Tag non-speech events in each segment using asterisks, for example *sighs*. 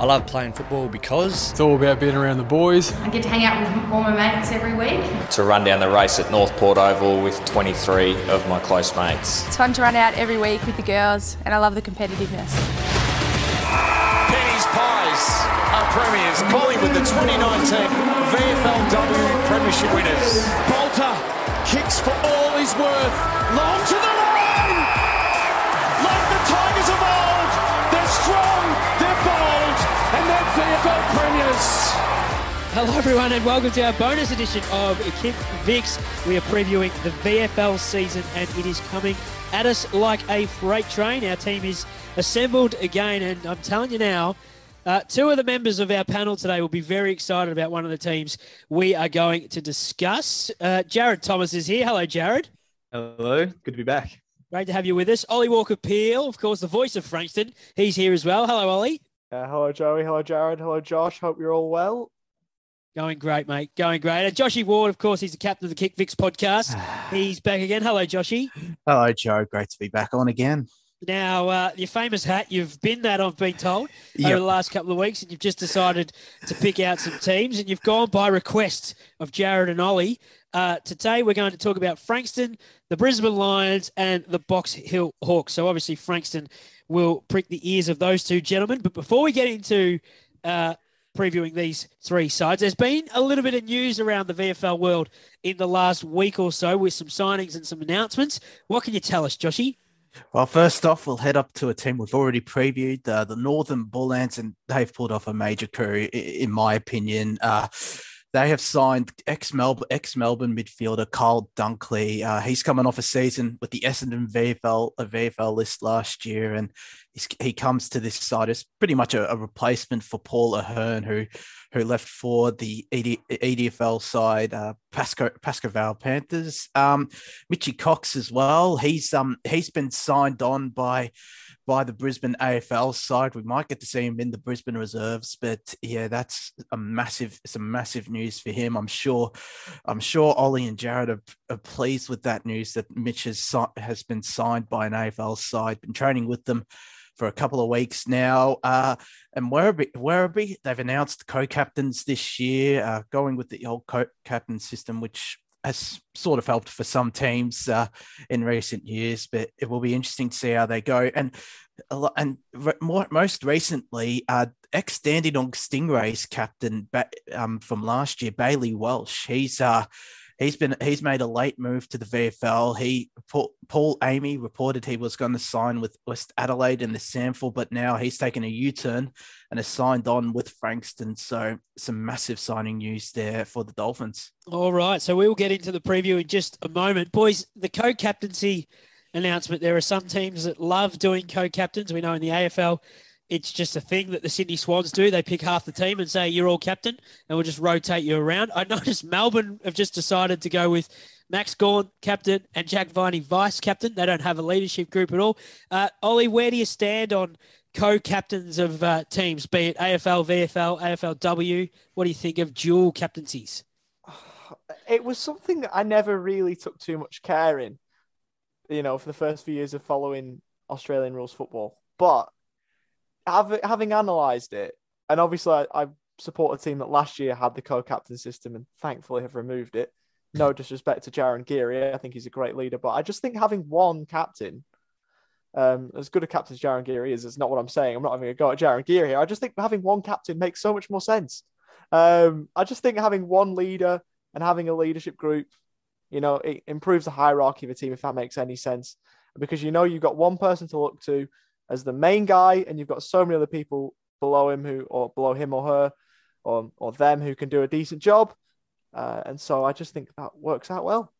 I love playing football because It's all about being around the boys. I get to hang out with all my mates every week. to run down the race at Northport Oval with 23 of my close mates. It's fun to run out every week with the girls, and I love the competitiveness. Penny's Pies are premiers. Collingwood, the 2019 VFLW Premiership winners. Bolter kicks for all he's worth. Long to the line! Like the Tigers of old, they're strong, VFL premiers. Hello, everyone, and welcome to our bonus edition of Kick Vix. We are previewing the VFL season, and it is coming at us like a freight train. Our team is assembled again, and I'm telling you now, uh, two of the members of our panel today will be very excited about one of the teams we are going to discuss. Uh, Jared Thomas is here. Hello, Jared. Hello, good to be back. Great to have you with us. Ollie Walker Peel, of course, the voice of Frankston. He's here as well. Hello, Ollie. Uh, hello, Joey. Hello, Jared. Hello, Josh. Hope you're all well. Going great, mate. Going great. And Joshy Ward, of course, he's the captain of the Kick Vix podcast. *sighs* He's back again. Hello, Joshy. Hello, Joe. Great to be back on again. Now, uh, your famous hat, you've been that, I've been told, Yep. over the last couple of weeks, and you've just decided to pick out some teams, and you've gone by request of Jared and Ollie. Uh, today, we're going to talk about Frankston, the Brisbane Lions, and the Box Hill Hawks. So, obviously, Frankston will prick the ears of those two gentlemen. But before we get into uh, previewing these three sides, there's been a little bit of news around the VFL world in the last week or so with some signings and some announcements. What can you tell us, Joshy? Well, first off, we'll head up to a team we've already previewed, uh, the Northern Bull Ants, and they've pulled off a major coup, in my opinion. Uh, they have signed ex Melbourne ex Melbourne midfielder Carl Dunkley. Uh, he's coming off a season with the Essendon VFL a VFL list last year, and he comes to this side as pretty much a, a replacement for Paul Ahern, who who left for the ED, EDFL side, uh, Pasco Pascoe Vale Panthers. Um, Mitchy Cox as well. He's um he's been signed on by by the Brisbane AFL side. We might get to see him in the Brisbane reserves, but yeah, that's a massive some massive news for him. I'm sure I'm sure Ollie and Jared are, are pleased with that news that Mitch has has been signed by an AFL side. Been training with them for a couple of weeks now. Uh, and Werribee, Werribee, they've announced co-captains this year, uh, going with the old co-captain system, which has sort of helped for some teams uh, in recent years. But it will be interesting to see how they go. And and re- more, most recently, uh, ex Dandenong Stingrays captain um, from last year, Bailey Welsh. He's uh, he's been he's made a late move to the VFL. He Paul, Amy reported he was going to sign with West Adelaide in the SANFL, but now he's taken a U-turn and has signed on with Frankston. So some massive signing news there for the Dolphins. All right, so we will get into the preview in just a moment. Boys, the co captaincy announcement there are some teams that love doing co captains. We know in the AFL, it's just a thing that the Sydney Swans do. They pick half the team and say, You're all captain, and we'll just rotate you around. I *laughs* noticed Melbourne have just decided to go with Max Gawn, captain, and Jack Viney, vice captain. They don't have a leadership group at all. Uh, Ollie, where do you stand on co captains of uh, teams, be it AFL, VFL, AFLW? What do you think of dual captaincies? *sighs* It was something that I never really took too much care in, you know, for the first few years of following Australian rules football. But having having analysed it, and obviously I, I support a team that last year had the co-captain system and thankfully have removed it. No *laughs* disrespect to Jarryn Geary, I think he's a great leader, but I just think having one captain, um, as good a captain as Jarryn Geary is, is not what I'm saying. I'm not having a go at Jarryn Geary here. I just think having one captain makes so much more sense. Um, I just think having one leader and having a leadership group, you know, it improves the hierarchy of a team if that makes any sense. Because you know you've got one person to look to as the main guy, and you've got so many other people below him who, or below him or her, or or them who can do a decent job. Uh, and so I just think that works out well.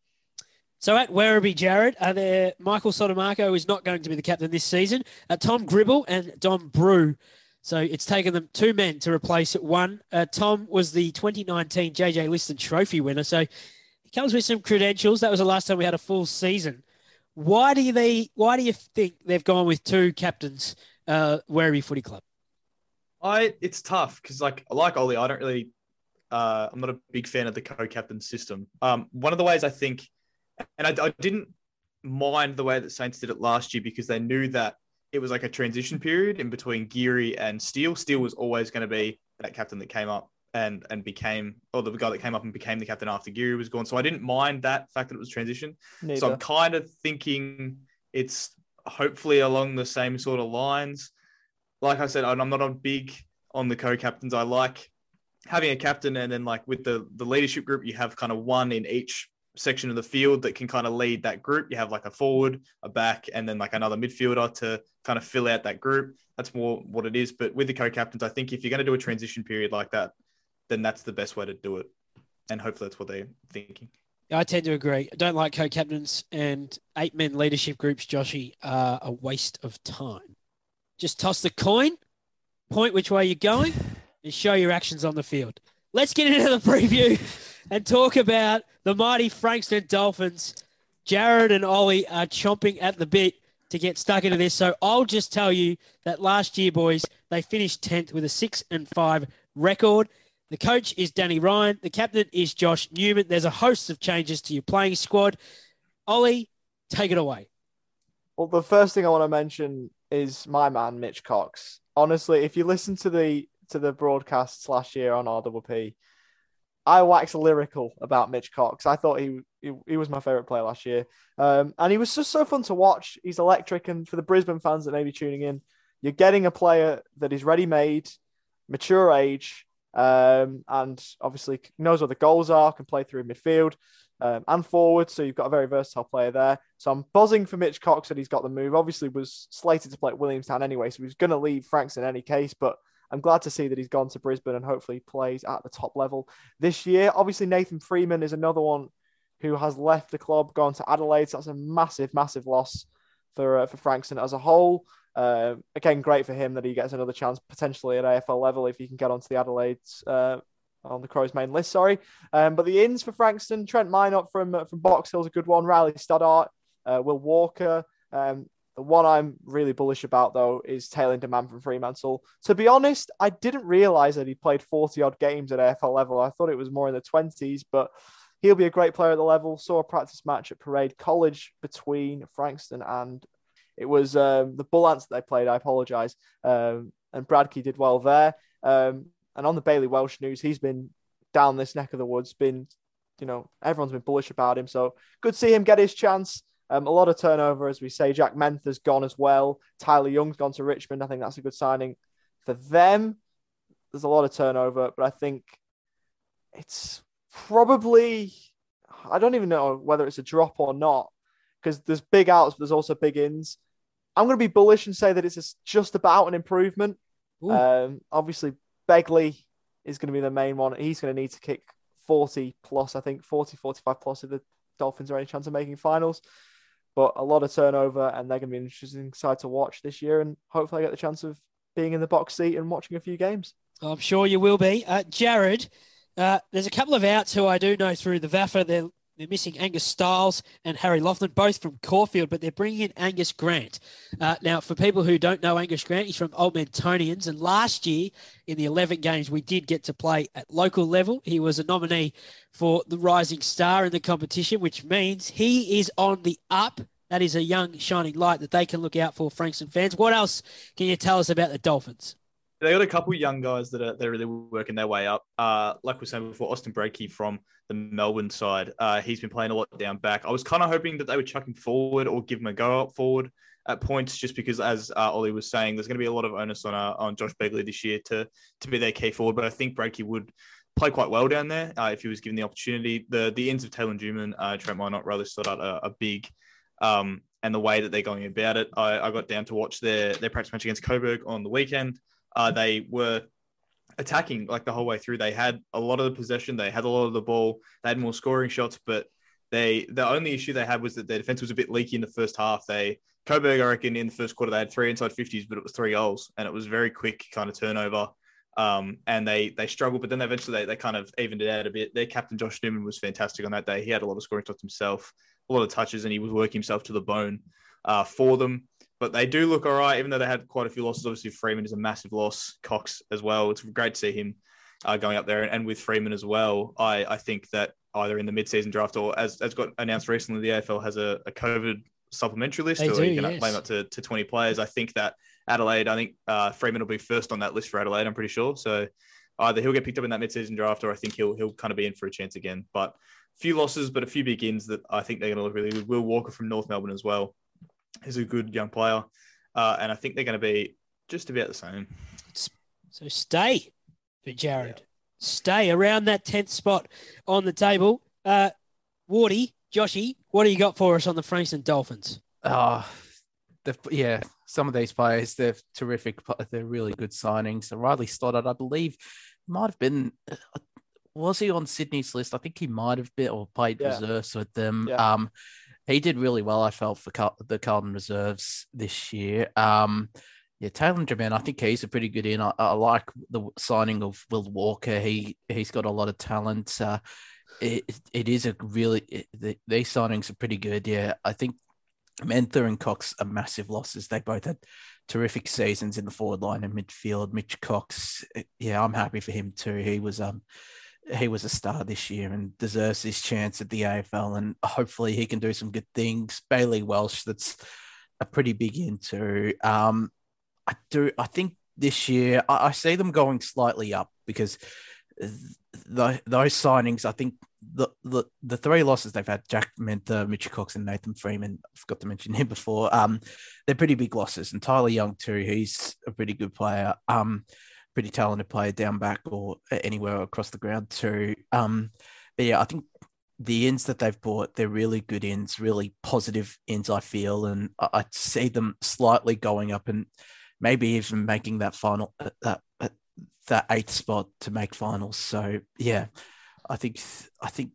So at Werribee, Jared, are there Michael Sodomaco is not going to be the captain this season. Uh, Tom Gribble and Dom Brew. So it's taken them two men to replace one. Uh, Tom was the 2019 JJ Liston Trophy winner, so he comes with some credentials. That was the last time we had a full season. Why do they? Why do you think they've gone with two captains? Uh, Footy Club. I it's tough because like like Ollie, I don't really uh, I'm not a big fan of the co-captain system. Um, one of the ways I think, and I, I didn't mind the way that Saints did it last year because they knew that it was like a transition period in between Geary and Steele. Steele was always going to be that captain that came up and and became or the guy that came up and became the captain after Geary was gone. So I didn't mind that fact that it was transition. Neither. So I'm kind of thinking it's hopefully along the same sort of lines. Like I said, I'm not on big on the co-captains. I like having a captain and then like with the the leadership group, you have kind of one in each section of the field that can kind of lead that group. You have like a forward, a back, and then like another midfielder to kind of fill out that group. That's more what it is. But with the co-captains, I think if you're going to do a transition period like that, then that's the best way to do it. And hopefully that's what they're thinking. I tend to agree. I don't like co-captains and eight men leadership groups, Joshy, are a waste of time. Just toss the coin, point which way you're going, and show your actions on the field. Let's get into the preview and talk about the mighty Frankston Dolphins. Jared and Ollie are chomping at the bit to get stuck into this. So I'll just tell you that last year, boys, they finished 10th with a 6 and 5 record. The coach is Danny Ryan. The captain is Josh Newman. There's a host of changes to your playing squad. Ollie, take it away. Well, the first thing I want to mention is my man Mitch Cox. Honestly, if you listen to the to the broadcasts last year on RWP, I wax lyrical about Mitch Cox. I thought he he, he was my favorite player last year, um, and he was just so fun to watch. He's electric, and for the Brisbane fans that may be tuning in, you're getting a player that is ready made, mature age, um, and obviously knows what the goals are, can play through midfield um, and forward. So you've got a very versatile player there. So I'm buzzing for Mitch Cox that he's got the move. Obviously, was slated to play at Williamstown anyway, so he was going to leave Franks in any case. But I'm glad to see that he's gone to Brisbane and hopefully plays at the top level this year. Obviously, Nathan Freeman is another one who has left the club, gone to Adelaide. So that's a massive, massive loss for uh, for Frankston as a whole. Uh, again, great for him that he gets another chance potentially at AFL level if he can get onto the Adelaide's uh, on the Crows main list. Sorry, um, but the ins for Frankston, Trent Minot from uh, from Box Hill's a good one. Riley Stoddart, uh, Will Walker. Um, the one I'm really bullish about though is Taylin Duman from Fremantle. To be honest, I didn't realize that he played 40 odd games at AFL level. I thought it was more in the 20s, but he'll be a great player at the level. Saw a practice match at Parade College between Frankston and it was um, the Bull Ants that they played. I apologise. Um, and Breakey did well there. Um, and on the Bailey Welsh news, he's been down this neck of the woods. Been, you know, everyone's been bullish about him. So good to see him get his chance. Um, a lot of turnover, as we say. Jack Menther's gone as well. Tyler Young's gone to Richmond. I think that's a good signing for them. There's a lot of turnover, but I think it's probably I don't even know whether it's a drop or not because there's big outs, but there's also big ins. I'm going to be bullish and say that it's just about an improvement. Um, obviously, Begley is going to be the main one. He's going to need to kick 40 plus, I think 40, 45 plus if the Dolphins are any chance of making finals. But a lot of turnover, and they're going to be an interesting side to watch this year. And hopefully, I get the chance of being in the box seat and watching a few games. I'm sure you will be. Uh, Jared, uh, there's a couple of outs who I do know through the VAFA. They're they're missing Angus Styles and Harry Laughlin, both from Caulfield, but they're bringing in Angus Grant. Uh, now, for people who don't know Angus Grant, he's from Old Mentonians. And last year, in the 11 games we did get to play at local level, he was a nominee for the Rising Star in the competition, which means he is on the up. That is a young, shining light that they can look out for, Frankston fans. What else can you tell us about the Dolphins? They got a couple young guys that are they're really working their way up. Uh, like we were saying before, Austin Breakey from the Melbourne side, uh, he's been playing a lot down back. I was kind of hoping that they would chuck him forward or give him a go up forward at points, just because, as uh, Ollie was saying, there's going to be a lot of onus on uh, on Josh Begley this year to to be their key forward. But I think Breakey would play quite well down there uh, if he was given the opportunity. The the ends of Taylor Newman, uh, Trent might Minot, Riley Stoddart are, a big. Um, and the way that they're going about it, I, I got down to watch their their practice match against Coburg on the weekend uh, they were attacking like the whole way through. They had a lot of the possession, they had a lot of the ball, they had more scoring shots, but they the only issue they had was that their defense was a bit leaky in the first half. They Coburg, I reckon, in the first quarter they had three inside fifties, but it was three goals, and it was very quick kind of turnover. Um, and they they struggled, but then eventually they, they kind of evened it out a bit. Their captain Josh Newman was fantastic on that day. He had a lot of scoring shots himself, a lot of touches, and he was working himself to the bone uh, for them but they do look all right, even though they had quite a few losses. Obviously, Freeman is a massive loss. Cox as well. It's great to see him uh, going up there, and with Freeman as well. I, I think that either in the mid-season draft or as as got announced recently, the AFL has a, a COVID supplementary list, They or do, you to yes. claim up to, to 20 players? I think that Adelaide, I think uh, Freeman will be first on that list for Adelaide, I'm pretty sure. So either he'll get picked up in that mid-season draft, or I think he'll he'll kind of be in for a chance again. But few losses, but a few big ins that I think they're going to look really good. Will Walker from North Melbourne as well is a good young player, uh, and I think they're going to be just about the same. So stay for Jared. Stay around that 10th spot on the table. Uh, Wardy, Joshy, what do you got for us on the Frankston Dolphins? Uh, they've, yeah, some of these players, they're terrific. pl- They're really good signings. So Riley Stoddard, I believe, might have been, uh, was he on Sydney's list? I think he might have been or played Yeah. reserves with them. Yeah. Um, he did really well, I felt, for Car- the Carlton reserves this year. Um, yeah, Taylor Jermaine, I think he's a pretty good in. I, I like the signing of Will Walker. He he's got a lot of talent. Uh, it, it is a really it, the, these signings are pretty good. Yeah, I think Menther and Cox are massive losses. They both had terrific seasons in the forward line and midfield. Mitch Cox, eh, yeah, I'm happy for him too. He was um he was a star this year and deserves his chance at the AFL and hopefully he can do some good things. Bailey Welsh, that's a pretty big into. Um, I do. I think this year I, I see them going slightly up because the, those signings. I think the, the the three losses they've had: Jack Menther, Mitch Cox, and Nathan Freeman. I forgot to mention him *laughs* before. Um, they're pretty big losses, and Tyler Young too. He's a pretty good player. Um, pretty talented player down back or anywhere across the ground too. Um, but yeah, I think the ins that they've bought, they're really good ins, really positive ins, I feel. And I, I see them slightly going up and maybe even making that final, uh, that, uh, that eighth spot to make finals. So yeah, I think, I think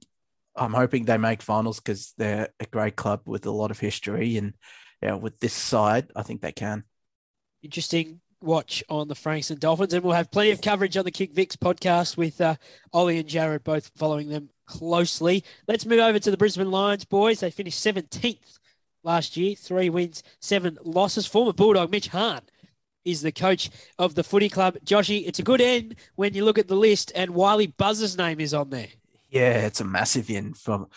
I'm hoping they make finals because they're a great club with a lot of history. And yeah, with this side, I think they can. Interesting watch on the Franks and Dolphins, and we'll have plenty of coverage on the Kick Vix podcast with uh, Ollie and Jared both following them closely. Let's move over to the Brisbane Lions, boys. They finished 17th last year, three wins, seven losses. Former Bulldog Mitch Hahn is the coach of the footy club. Joshy, it's a good end when you look at the list, and Wylie Buzza's name is on there. Yeah, it's a massive in from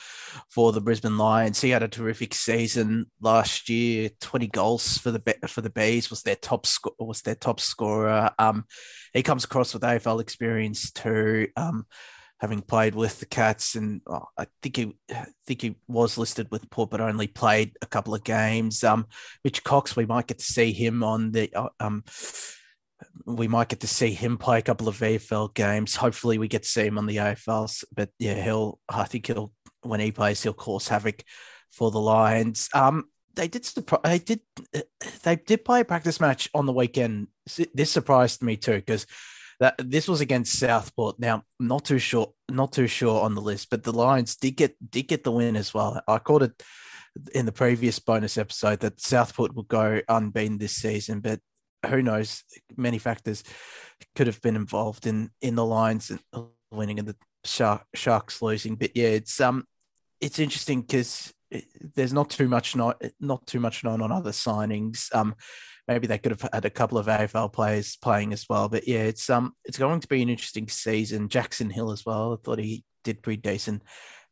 for the Brisbane Lions. He had a terrific season last year. Twenty goals for the for the Bees was their top sco- was their top scorer. Um, he comes across with AFL experience too. Um, having played with the Cats, and oh, I think he I think he was listed with Port, but only played a couple of games. Um, Mitch Cox, we might get to see him on the uh, um we might get to see him play a couple of VFL games. Hopefully, we get to see him on the AFL. But yeah, he'll. I think he'll when he plays, he'll cause havoc for the Lions. Um, they did. surpri- They did. They did play a practice match on the weekend. This surprised me too because that this was against Southport. Now, not too sure. Not too sure on the list, but the Lions did get did get the win as well. I called it in the previous bonus episode that Southport will go unbeaten this season, but who knows? Many factors could have been involved in in the Lions winning and the Shark, Sharks losing. But yeah, it's um, it's interesting because there's not too much not not too much known on other signings. Um, maybe they could have had a couple of AFL players playing as well. But yeah, it's um, it's going to be an interesting season. Jackson Hill as well. I thought he did pretty decent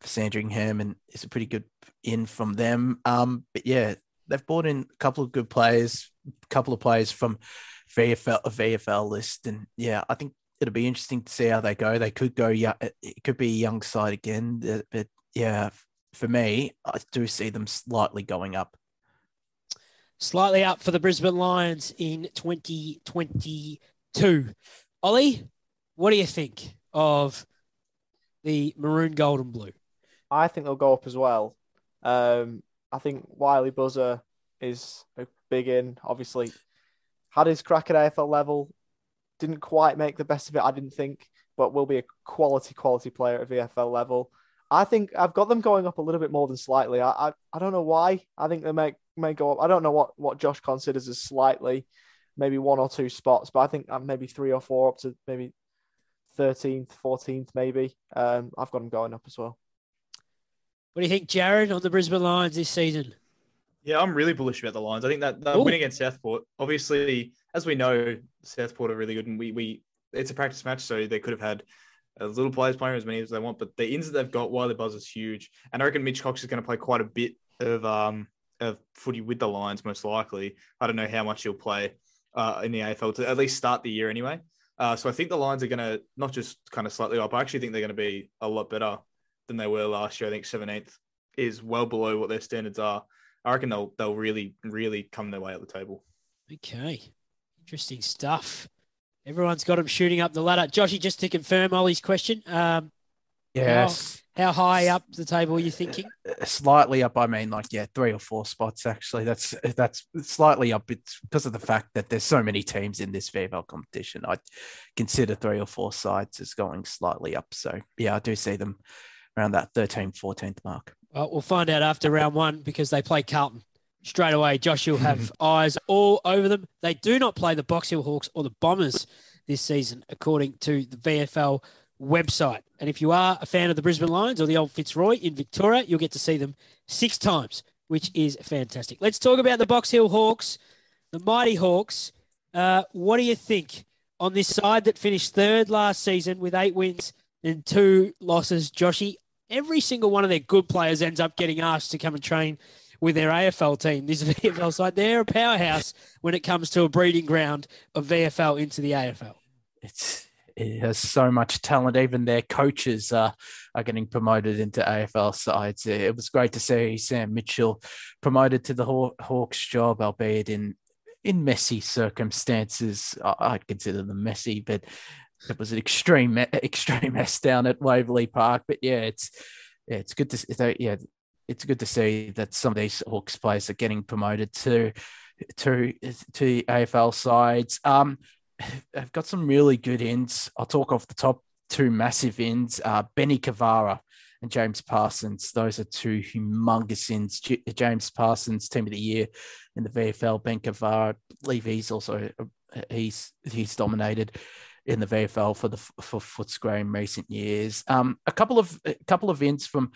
for Sandringham, and it's a pretty good in from them. Um, but yeah, they've brought in a couple of good players, couple of players from VFL VFL list, and yeah, I think it'll be interesting to see how they go. They could go, yeah, it could be a young side again, uh, but yeah, for me, I do see them slightly going up. Slightly up for the Brisbane Lions in 2022. Ollie, what do you think of the maroon, gold, and blue? I think they'll go up as well. Um, I think Wylie Buzza is a big in. Obviously, had his crack at AFL level, didn't quite make the best of it. I didn't think, but will be a quality, quality player at VFL level. I think I've got them going up a little bit more than slightly. I I, I don't know why. I think they may may go up. I don't know what what Josh considers as slightly, maybe one or two spots, but I think uh, maybe three or four up to maybe thirteenth, fourteenth, maybe. Um, I've got them going up as well. What do you think, Jared, on the Brisbane Lions this season? Yeah, I'm really bullish about the Lions. I think that, that Ooh. win against Southport, obviously, as we know, Southport are really good, and we we it's a practice match, so they could have had as little players playing as many as they want. But the ins that they've got, while the Buzz is huge, and I reckon Mitch Cox is going to play quite a bit of um of footy with the Lions, most likely. I don't know how much he'll play uh, in the AFL to at least start the year anyway. Uh, so I think the Lions are going to not just kind of slightly up. I actually think they're going to be a lot better than they were last year. I think 17th is well below what their standards are. I reckon they'll they'll really really come their way at the table. Okay, interesting stuff. Everyone's got them shooting up the ladder. Joshy, just to confirm Ollie's question, um, Yes. how, how high up the table are you thinking? Uh, slightly up. I mean, like yeah, three or four spots actually. That's that's slightly up. It's because of the fact that there's so many teams in this VFL competition. I consider three or four sides as going slightly up. So yeah, I do see them around that 13th, 14th mark. Well, we'll find out after round one because they play Carlton. Straight away, Josh you'll have *laughs* eyes all over them. They do not play the Box Hill Hawks or the Bombers this season, according to the VFL website. And if you are a fan of the Brisbane Lions or the old Fitzroy in Victoria, you'll get to see them six times, which is fantastic. Let's talk about the Box Hill Hawks, the Mighty Hawks. Uh, what do you think on this side that finished third last season with eight wins and two losses, Joshy? Every single one of their good players ends up getting asked to come and train with their AFL team. This VFL side, they're a powerhouse when it comes to a breeding ground of VFL into the AFL. It's it has so much talent. Even their coaches are getting promoted into AFL sides. It was great to see Sam Mitchell promoted to the Haw- Hawks job, albeit in in messy circumstances. I, I'd consider them messy, but it was an extreme *laughs* extreme mess down at Waverley Park. But yeah, it's yeah, it's good to see. Yeah, it's good to see that some of these Hawks players are getting promoted to to to AFL sides. Um, I've got some really good ins. I'll talk off the top two massive ins. Uh, Benny Cavarra and James Parsons. Those are two humongous ins. J- James Parsons, team of the year in the VFL. Ben Cavarra, I believe also he's he's dominated in the VFL for the for Footscray in recent years. Um, a couple of a couple of ins from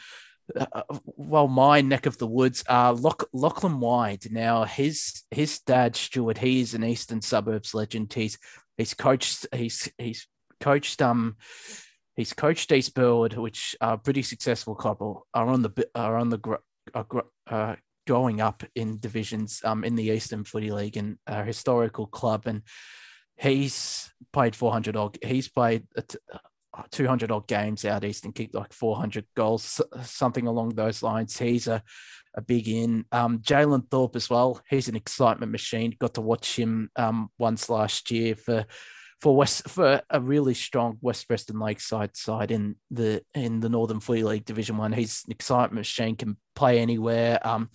uh, well, my neck of the woods, uh, Loch, Lachlan Wide. Now, his his dad Stuart, he's an Eastern Suburbs legend. He's he's coached he's he's coached um he's coached East Burwood, which are pretty successful couple are on the are on the are, uh, going up in divisions um in the Eastern Footy League and a historical club and. He's played 400 odd. He's played 200 odd games out east and kicked like 400 goals, something along those lines. He's a, a big in. Um, Jalen Thorpe as well. He's an excitement machine. Got to watch him um, once last year for for West for a really strong West Preston Lakeside side in the in the Northern Footy League Division One. He's an excitement machine. Can play anywhere. Um,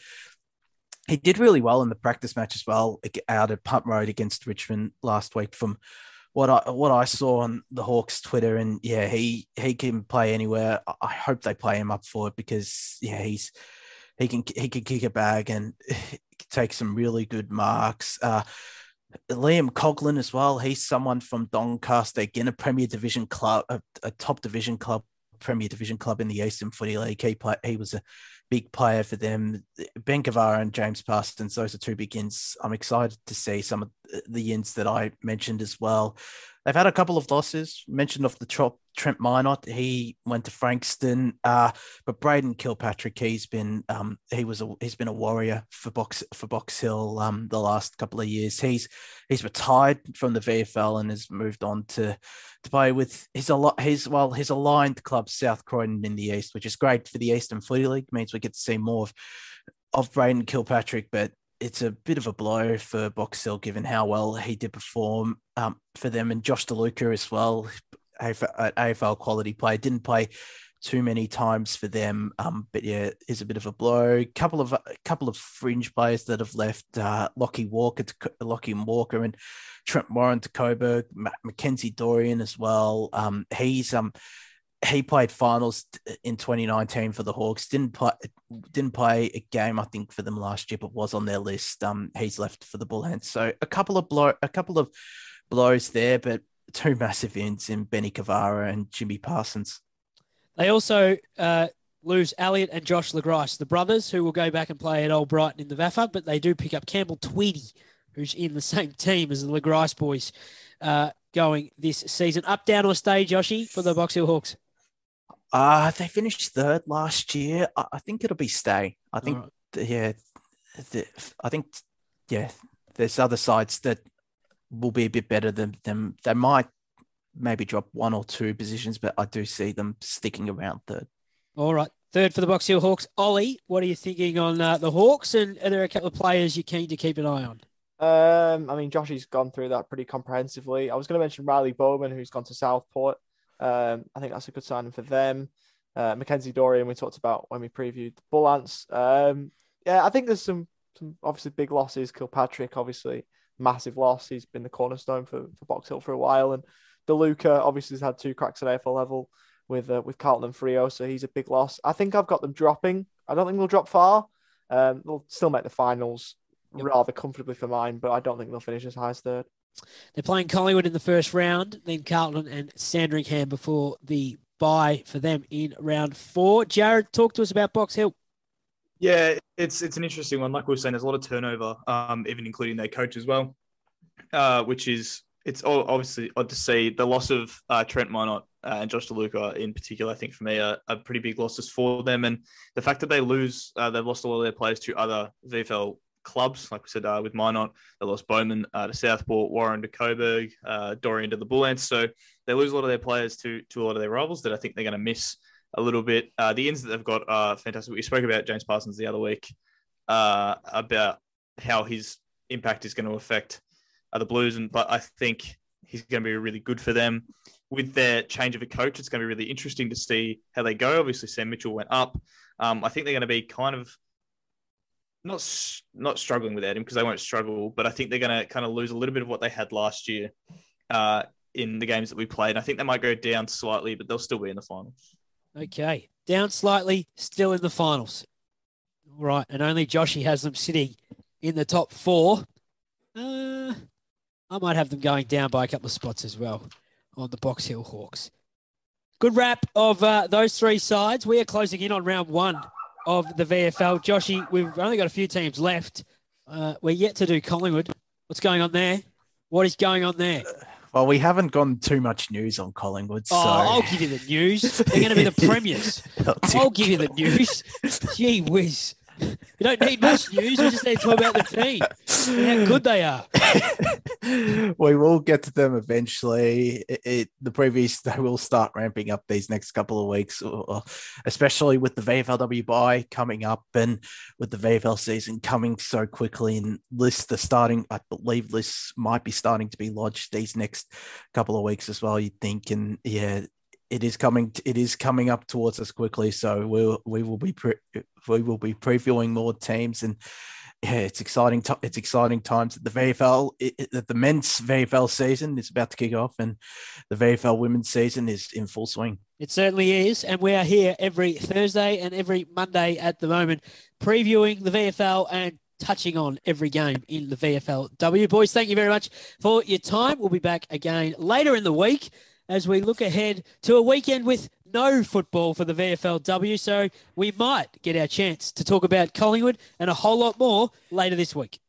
he did really well in the practice match as well out at Punt Road against Richmond last week from what I what I saw on the Hawks Twitter, and yeah, he he can play anywhere. I hope they play him up for it because yeah, he's he can he can kick a bag and *sighs* take some really good marks. Uh, Liam Coughlin as well. He's someone from Doncaster, again a Premier Division club, a, a top division club, Premier Division club in the Eastern Footy League. He play, he was a big player for them. Ben Cavarra and James Parsons, those are two big ins. I'm excited to see some of the ins that I mentioned as well. They've had a couple of losses. Mentioned off the top, Trent Minot. He went to Frankston, uh, but Braden Kilpatrick. He's been um, he was a, he's been a warrior for Box for Box Hill um, the last couple of years. He's he's retired from the VFL and has moved on to to play with his a lot his well his aligned club South Croydon in the east, which is great for the Eastern Footy League. Means get to see more of of Braden Kilpatrick, but it's a bit of a blow for Box Hill given how well he did perform um, for them and Josh DeLuca as well AFL quality play didn't play too many times for them um, but yeah is a bit of a blow. Couple of a couple of fringe players that have left uh, Lockie Walker Lockie Walker and Trent Warren to Coburg Mackenzie Dorian as well. Um, he's um he played finals in 2019 for the Hawks. Didn't play didn't play a game I think for them last year, but was on their list. Um, he's left for the Bull Ants. So a couple of blow a couple of blows there, but two *laughs* massive ends in Benny Cavarra and Jimmy Parsons. They also uh, lose Elliot and Josh LeGrice, the brothers, who will go back and play at Old Brighton in the VAFA, but they do pick up Campbell Tweedy, who's in the *laughs* same team as the LeGrice boys, uh, going this season. Up, down, or stay, Joshy, for the Box Hill Hawks? Uh, they finished third last year. I, I think it'll be stay. I think, right. yeah, the, I think, yeah, there's other sides that will be a bit better than them. They might maybe drop one or two positions, but I do see them sticking around third. All right. Third for the Box Hill Hawks. Ollie, what are you thinking on uh, the Hawks? And are there a couple of players you're keen to keep an eye on? Um, I mean, Joshy's gone through that pretty comprehensively. I was going to mention Riley Bowman, who's gone to Southport. Um, I think that's a good signing for them. Uh, Mackenzie Dorian, we talked about when we previewed the Bull Ants. Um, yeah, I think there's some, some obviously big losses. Kilpatrick, obviously, massive loss. He's been the cornerstone for, for Box Hill for a while. And DeLuca obviously has had two cracks at AFL level with uh, with Carlton and Freo, so he's a big loss. I think I've got them dropping. I don't think they'll drop far. Um, they'll still make the finals yep. rather comfortably for mine, but I don't think they'll finish as high as third. They're playing Collingwood in the first round, then Carlton and Sandringham before the bye for them in round four. Jared, talk to us about Box Hill. Yeah, it's it's an interesting one. Like we were saying, there's a lot of turnover, um, even including their coach as well, uh, which is it's obviously odd to see the loss of uh, Trent Minott uh, and Josh DeLuca in particular. I think for me are, are, pretty big losses for them, and the fact that they lose, uh, they've lost all of their players to other VFL clubs, like we said uh, with Minott, they lost Bowman uh, to Southport, Warren to Coburg, uh, Dorian to the Bull Ants. So they lose a lot of their players to to a lot of their rivals that I think they're going to miss a little bit. the ins that they've got are fantastic. We spoke about James Parsons the other week about how his impact is going to affect the Blues, and but I think he's going to be really good for them. With their change of a coach, it's going to be really interesting to see how they go. Obviously, Sam Mitchell went up. Um, I think they're going to be kind of not not struggling without him because they won't struggle, but I think they're going to kind of lose a little bit of what they had last year uh, in the games that we played. I think they might go down slightly, but they'll still be in the finals. Okay, down slightly, still in the finals. Right, and only Joshy has them sitting in the top four. Uh, I might have them going down by a couple of spots as well on the Box Hill Hawks. Good wrap of uh, those three sides. We are closing in on round one of the VFL. Joshy, we've only got a few teams left. Uh, we're yet to do Collingwood. What's going on there? What is going on there? Well, we haven't gone too much news on Collingwood. So. Oh, I'll give you the news. They're going to be the *laughs* premiers. I'll give you the news. Gee whiz. We don't need much news. We just need to talk about the team and how good they are. *laughs* we will get to them eventually. It, it, the previous *laughs* they will start ramping up these next couple of weeks, or especially with the VFLW bye coming up and with the VFL season coming so quickly. And lists are starting, I believe lists might be starting to be lodged these next couple of weeks as well. You'd think, and yeah, it is coming. It is coming up towards us quickly. So we'll we will be pre- we will be previewing more teams and yeah, it's exciting. T- it's exciting times the VFL. It, the men's VFL season is about to kick off, and the VFL women's season is in full swing. It certainly is, and we are here every Thursday and every Monday at the moment, previewing the VFL and touching on every game in the VFLW. Boys, thank you very much for your time. We'll be back again later in the week as we look ahead to a weekend with no football for the VFLW. So we might get our chance to talk about Collingwood and a whole lot more later this week.